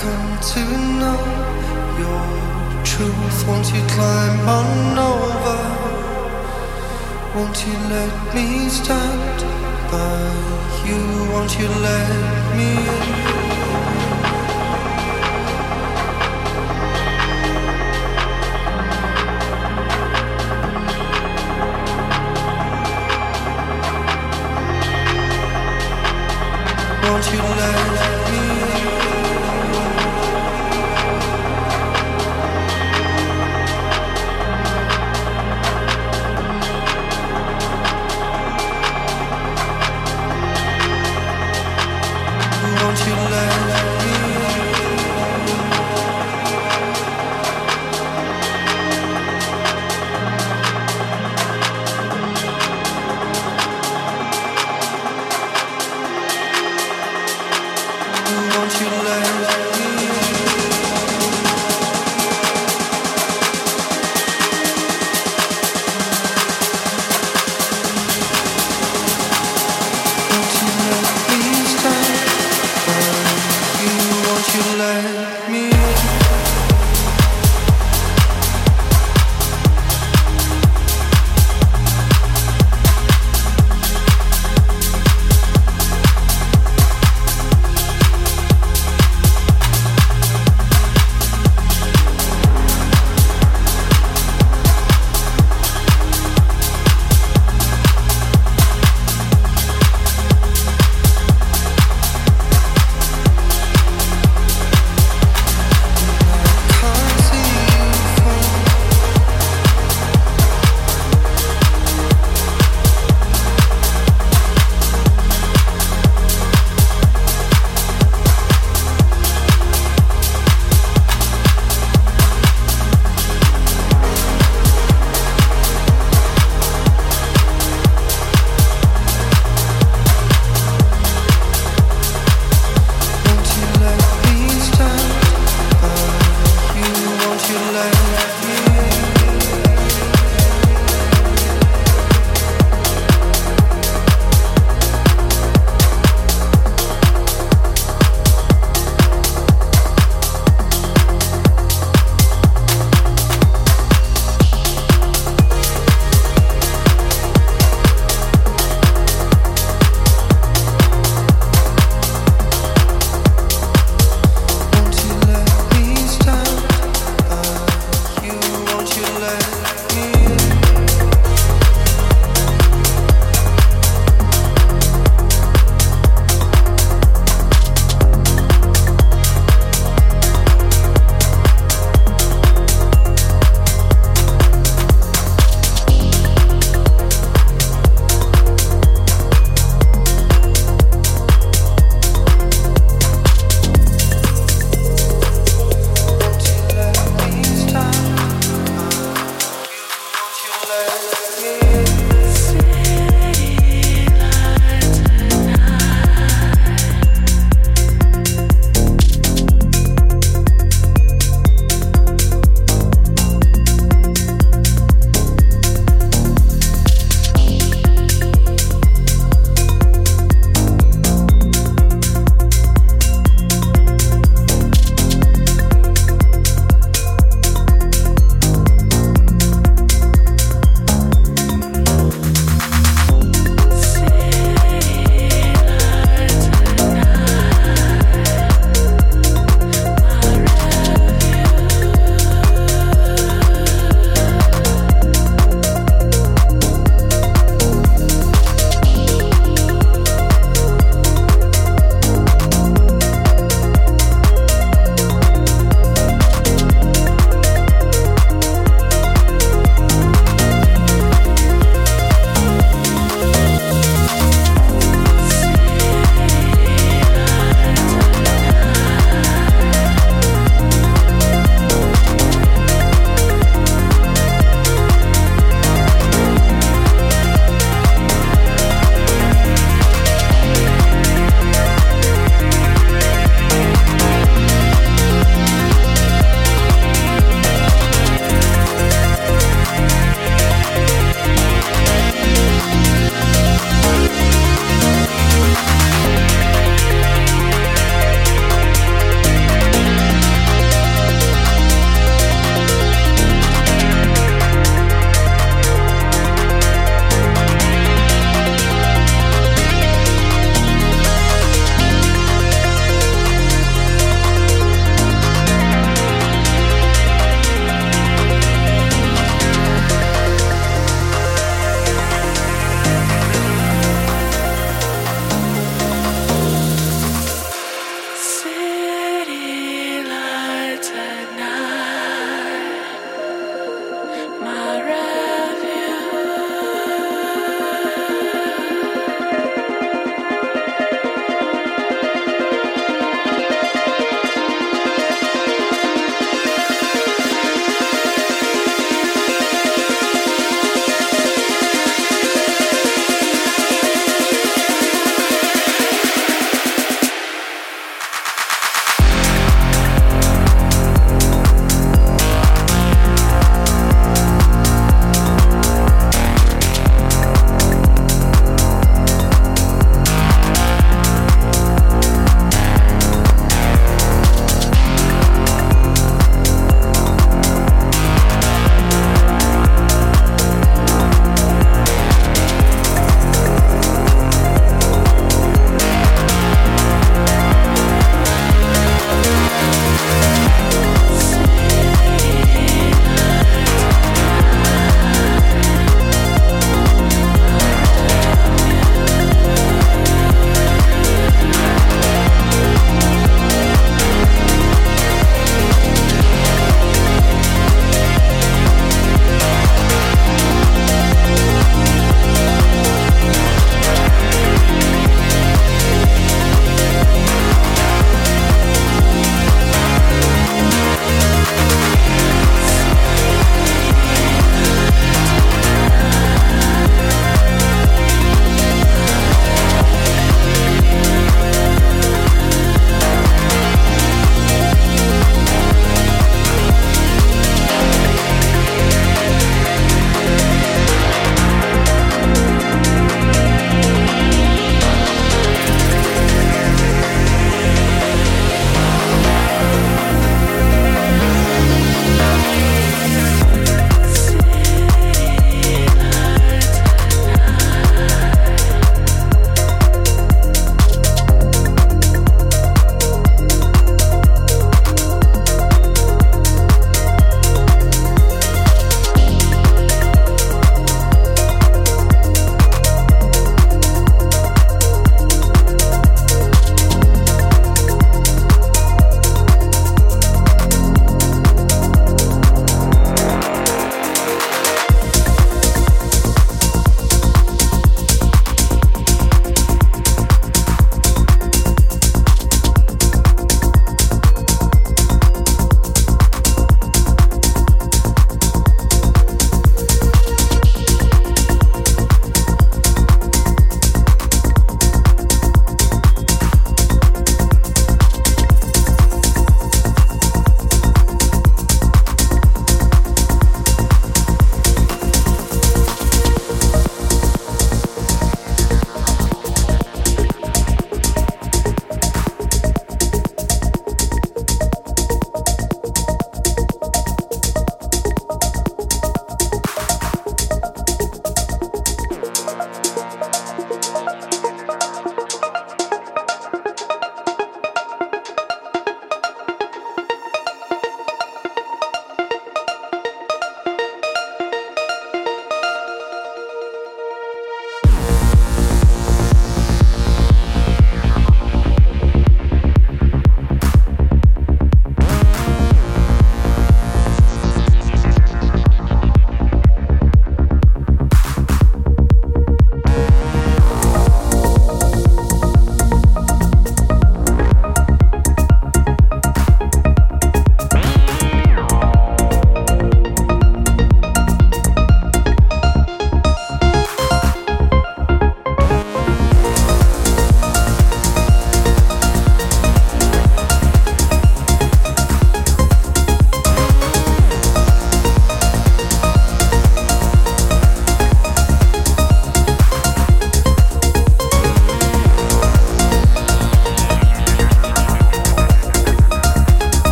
come to know your truth. Won't you climb on over? Won't you let me stand by you? Won't you let me in?